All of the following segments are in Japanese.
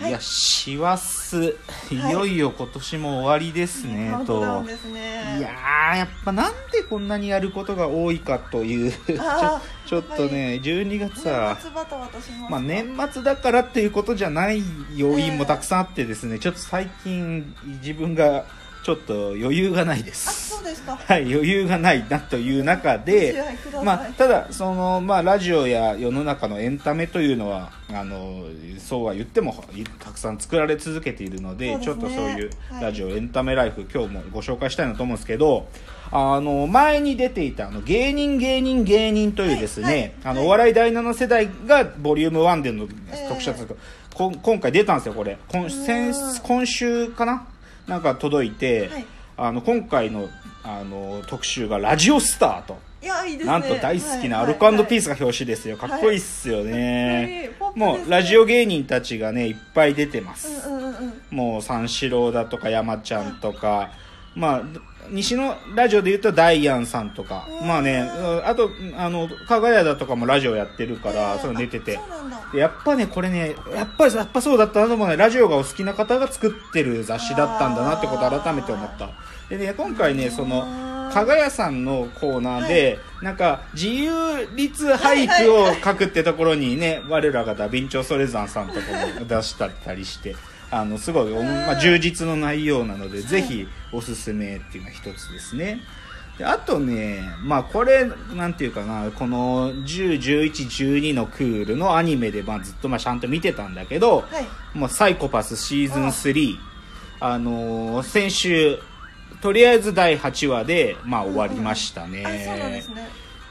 はい。い、や師走い。よいよ今年も終わりですね、カウントダウンですね。いやーやっぱなんでこんなにやることが多いかという ちょっとね12月は年末バタバタしまあ、年末だからっていうことじゃない要因もたくさんあってですね、ちょっと最近自分がちょっと余裕がないであすそうですか。はい余裕がないなという中でまあ、ただその、まあ、ラジオや世の中のエンタメというのはあのそうは言ってもいたくさん作られ続けているのでですね。ちょっとそういうはい。ラジオ、エンタメライフ今日もご紹介したいなと思うんですけどあの前に出ていたあの芸人芸人芸人というですね、はいはいあのはいお笑い第7世代がボリューム1でのええ特集だったんですけど、こん今回出たんですよこれ。今先今週かななんか届いて、はいあの今回のあの特集がラジオスターと。いやいいですねなんと大好きなアルコピースが表紙ですよ。かっこいいっすよね。もうラジオ芸人たちがね、いっぱい出てます。うんうんうんうんもう三四郎だとか山ちゃんとか、まあ、西のラジオで言うとダイアンさんとか、うんまあね、あと、あの、かがやだとかもラジオやってるから、ええその出てて。やっぱね、これね、やっぱり、やっぱそうだったなと思うね。ラジオがお好きな方が作ってる雑誌だったんだなってことを改めて思った。でね、今回ね、その、かがやさんのコーナーで、なんか、自由律俳句を書くってところにね、我らがダヴィンチョ・ソレザンさんとかも出したりして、あの、すごい、まあ、充実の内容なので、ぜひおすすめっていうのが一つですね。であとね、まあこれ、なんていうかな、この10、11、12のクールのアニメで、まあずっとまあちゃんと見てたんだけど、はいもうサイコパスシーズン3、あのー先週、とりあえず第8話で、まあ終わりましたね。あそうなんですね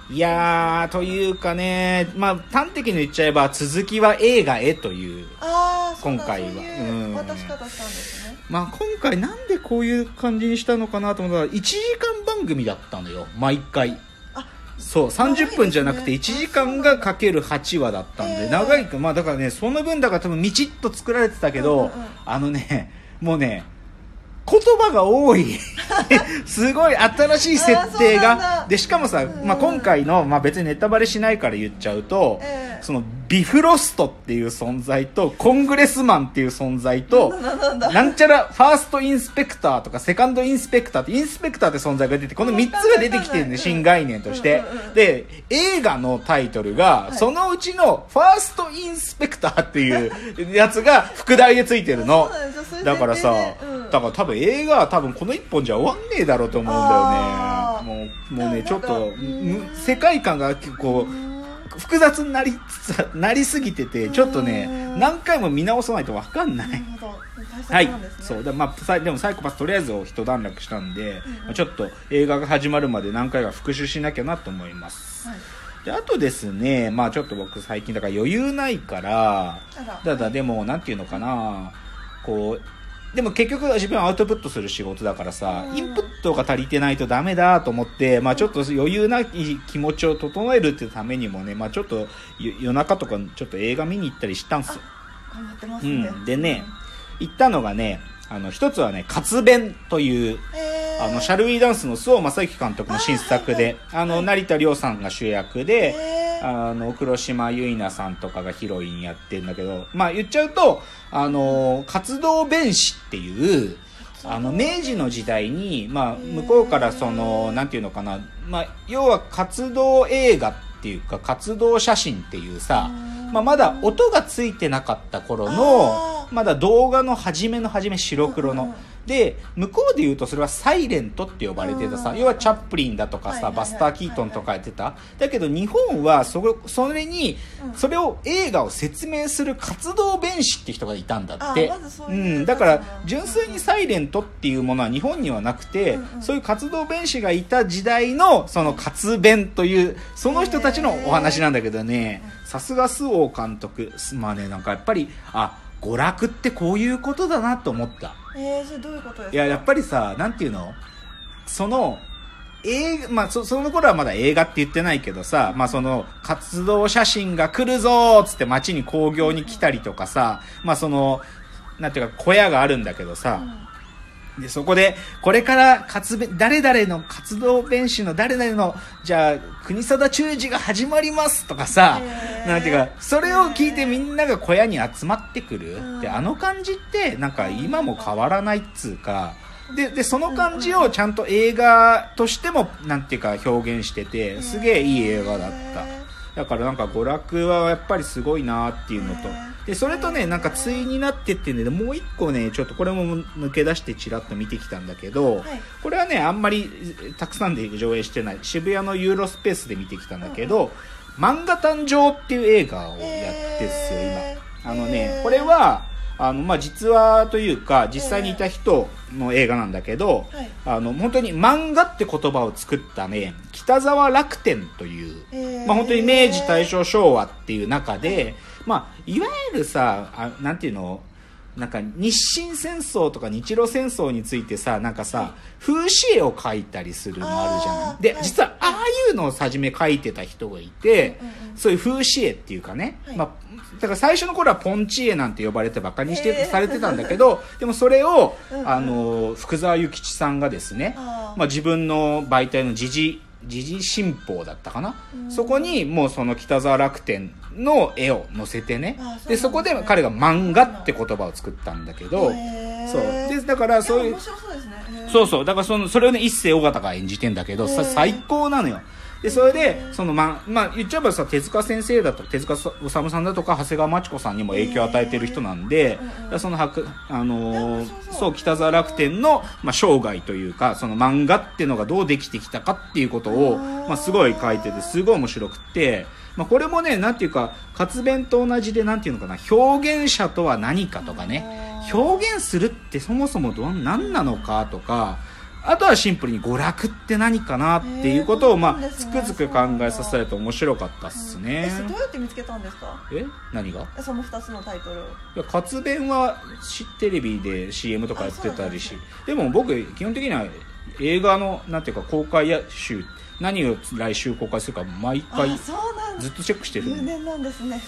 いやー、というかね、まあ端的に言っちゃえば続きは映画へという。ああ今回はそういううん渡し方したんですねまあ今回なんでこういう感じにしたのかなと思ったら、1時間番組だったのよ、毎回。あそう、30分じゃなくて1長いですね時間がかける8話だったんで、ええ長いか、まあだからね、その分だから多分みちっと作られてたけど、あのね、もうね、言葉が多い。すごい新しい設定がだ。で、しかもさ、うん。まあ今回の、まあ別にネタバレしないから言っちゃうと、ええ。そのビフロストっていう存在と、コングレスマンっていう存在と、なんちゃらファーストインスペクターとかセカンドインスペクターってインスペクターって存在が出てこの3つが出てきてるんでうん新概念として。で映画のタイトルがい。そのうちのファーストインスペクターっていう やつが副題でついてるの。だからさだから多分映画は多分この1本じゃ終わんねえだろうと思うんだよねもうもうねちょっと世界観が結構複雑になりつつなりすぎててちょっとねうん何回も見直さないと分かんない。はい。そう。だまあさでもサイコパスとりあえずを一段落したんで、まあちょっと映画が始まるまで何回か復習しなきゃなと思います。はい。であとですねまあちょっと僕最近だから余裕ないからただでもなんていうのかなこうでも結局自分はアウトプットする仕事だからさうん。インプットが足りてないとダメだと思って、まあ、ちょっと余裕ない気持ちを整えるっていうためにもね、まあ、ちょっとよ夜中とかちょっと映画見に行ったりしたんですよ。頑張ってますうね、ん、でね、行ったのがね、あの、一つはね、活弁という、えー、あの、シャルウィーダンスの周防正幸監督の新作で、あの、成田凌さんが主役で、えー、あの、黒島結菜さんとかがヒロインやってんだけど、まあ言っちゃうと、あの、活動弁士っていう、あの、明治の時代に、まあ、向こうからその、なんていうのかな、まあ、要は活動映画っていうか、活動写真っていうさ、まあ、まだ音がついてなかった頃のまだ動画の初めの初め白黒の。で向こうで言うとそれはサイレントって呼ばれてたさ、うん要はチャップリンだとかさ、バスター・キートンとかやってた、だけど日本はそれそれに、うん。それを映画を説明する活動弁士って人がいたんだって、うん、だ。から純粋にサイレントっていうものは日本にはなくて、そういう活動弁士がいた時代のその活弁というその人たちのお話なんだけどね。さすが周防監督。まあねなんかやっぱりあ娯楽ってこういうことだなと思ったえー、それどういうことですか？いややっぱりさなんていうの？その映画まあそその頃はまだ映画って言ってないけどさ、まあその活動写真が来るぞーつって街に工業に来たりとかさ、まあその、なんていうか小屋があるんだけどさ、で、そこで、これから活弁、誰々の活動弁士の誰々の、じゃあ、国定中治が始まりますとかさなんていうか、それを聞いてみんなが小屋に集まってくる。うんで、あの感じって、なんか今も変わらないっつうか、で、で、その感じをちゃんと映画としても、なんていうか表現してて、すげえいい映画だった。だからなんか娯楽はやっぱりすごいなっていうのと。でそれとねなんか対になってってんでもう一個ねちょっとこれも抜け出してちらっと見てきたんだけど、はい。これはねあんまりたくさんで上映してない。渋谷のユーロスペースで見てきたんだけど「漫画誕生」っていう映画をやってんすよ今。あのねこれはあの、まあ、実話というか実際にいた人の映画なんだけど、はい。あの本当に漫画って言葉を作ったね北沢楽天というへー。まあ、本当に明治大正昭和っていう中で、まあ、いわゆるさあなんていうのなんか日清戦争とか日露戦争についてさなんかさ風刺絵を描いたりするのあるじゃあない？でーはい。実はああいうのを初め描いてた人がいて、うんうんうん。そういう風刺絵っていうかね、はい。まあ、だから最初の頃はポンチ絵なんて呼ばれてバカにしてされてたんだけど でもそれをあの福沢諭吉さんがですねまあ、自分の媒体の時事時事新報だったかな、うん。そこにもうその北沢楽天の絵を載せてね。あそでそこで彼が漫画って言葉を作ったんだけど。そう。でだからそういうそうそうだからそのそれをね一世尾形が演じてんだけどさ最高なのよでそれでそのままあ言っちゃえばさ手塚先生だと手塚治虫さんだとか長谷川町子さんにも影響を与えてる人なんで、うんうんだからそのはくあのそう北沢楽天の、まあ、生涯というかその漫画っていうのがどうできてきたかっていうことを、まあ、すごい書いててすごい面白くって、まあ、これもねなんていうか活弁と同じでなんていうのかな表現者とは何かとかね。表現するってそもそもどん何なのかとかあとはシンプルに娯楽って何かなっていうことを、まあ、つくづく考えさせられて面白かったっすね。どうやって見つけたんですか？え？何が？えその2つのタイトルを。いや活弁はしテレビで CM とかやってたりしでも僕基本的には映画のなんていうか公開や週何を来週公開するか毎回ずっとチェックしてる。入念なんですね。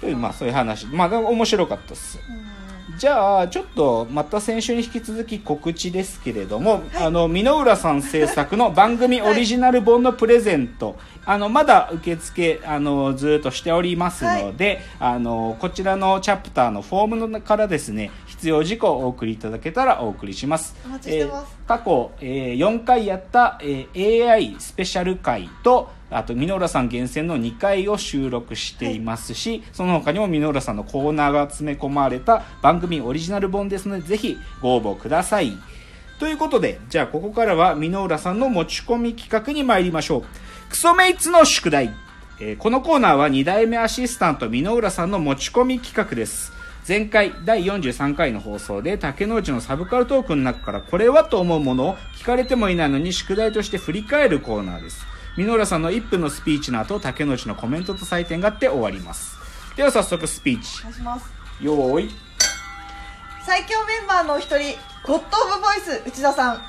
というまあそういう話。まあ面白かったっす。うんじゃあちょっとまた先週に引き続き告知ですけれども、はい。あの箕浦さん制作の番組オリジナル本のプレゼント、あのまだ受付あのずっとしておりますので、あのこちらのチャプターのフォームのからですね必要事項をお送りいただけたらお送りします。お待ちしてます。えー過去、えー4回やった、えー AI スペシャル回とあと箕浦さん厳選の2回を収録していますし、その他にも箕浦さんのコーナーが詰め込まれた番組オリジナル本ですのでぜひご応募ください。ということでじゃあここからは箕浦さんの持ち込み企画に参りましょう。クソメイツの宿題、えーこのコーナーは2代目アシスタント箕浦さんの持ち込み企画です。前回第43回の放送で竹之内のサブカルトークの中からこれはと思うものを聞かれてもいないのに宿題として振り返るコーナーです。箕浦さんの1分のスピーチの後竹之内のコメントと採点があって終わります。では早速スピーチ。お願いします。よーい。最強メンバーのお一人ゴッド・オブ・ボイス内田さん。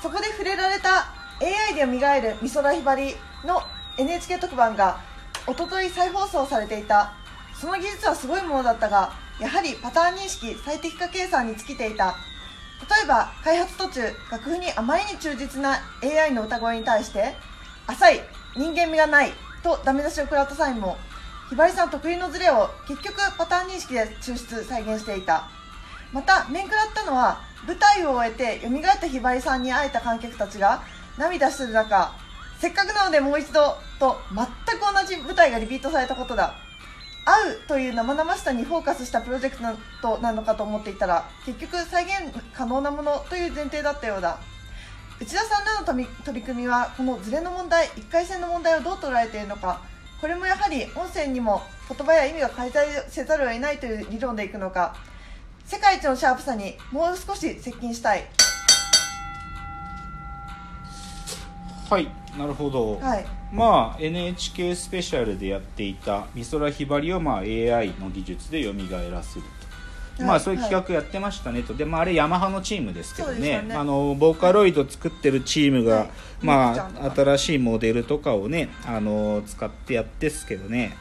そこで触れられた AI で蘇る美空ひばりの NHK 特番が一昨日再放送されていた。その技術はすごいものだったがやはりパターン認識最適化計算に尽きていた。例えば開発途中楽譜にあまりに忠実な AI の歌声に対して浅い人間味がないとダメ出しを食らった際もひばりさん特有のズレを結局パターン認識で抽出再現していた。また面食らったのは舞台を終えて蘇ったひばりさんに会えた観客たちが涙する中せっかくなのでもう一度と全く同じ舞台がリピートされたことだ。会うという生々しさにフォーカスしたプロジェクトなのかと思っていたら結局再現可能なものという前提だったようだ。内田さんらの取り取り組みはこのズレの問題1回戦の問題をどう捉えているのか。これもやはり音声にも言葉や意味が介在せざるを得ないという理論でいくのか。世界一のシャープさにもう少し接近したい。はいなるほど、はい。まあ NHK スペシャルでやっていた美空ひばりをまあ AI の技術で蘇らせると、はいまあそういう企画やってましたねと。でもあれヤマハのチームですけどね。ね。あのボーカロイド作ってるチームが、はい。まあか新しいモデルとかをねあの使ってやってっすけどね。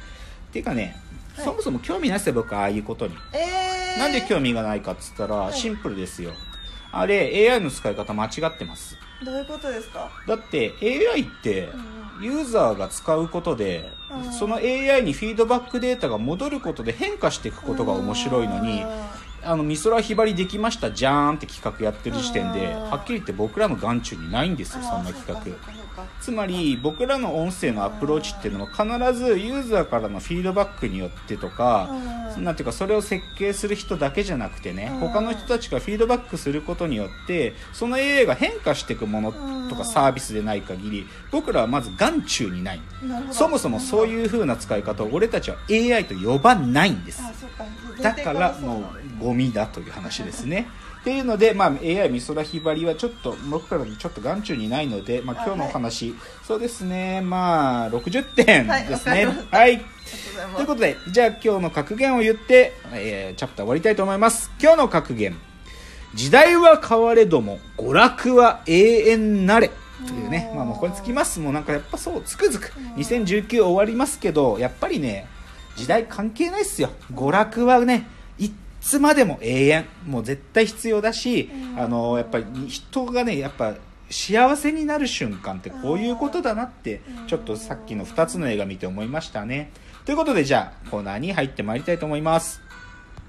っていうかね、はい。そもそも興味ないっすよ僕ああいうことに、えー、なんで興味がないかっつったらい。シンプルですよ、あれ AI の使い方間違ってます。どういうことですか？だって AI ってうんユーザーが使うことでうん。その AI にフィードバックデータが戻ることで変化していくことが面白いのにあの美空ひばりできましたじゃーんって企画やってる時点でうんはっきり言って僕らの眼中にないんですよそんな企画。つまり僕らの音声のアプローチっていうのは必ずユーザーからのフィードバックによってとかうん。なんていうかそれを設計する人だけじゃなくてねうん。他の人たちがフィードバックすることによってその AI が変化していくものとうん。かサービスでない限り僕らはまず眼中にない。そもそもそういう風な使い方を俺たちは AI と呼ばないんです。だからもうゴミだという話ですね。っていうので、まあ、AI 美空ひばりはちょっと僕からちょっと眼中にないので、まあ、今日のお話、そうですね。まあ60点ですね。はい。ということでじゃあ今日の格言を言って、えーチャプター終わりたいと思います。今日の格言。時代は変われども娯楽は永遠なれ。というね。まあもうこれつきます。もうなんかやっぱそうつくづく。2019終わりますけどやっぱりね時代関係ないっすよ。娯楽はねいっつまでも永遠。もう絶対必要だしうん。あのやっぱり人がねやっぱ幸せになる瞬間ってこういうことだなってうん。ちょっとさっきの2つの映画見て思いましたね。ということでじゃあコーナーに入ってまいりたいと思います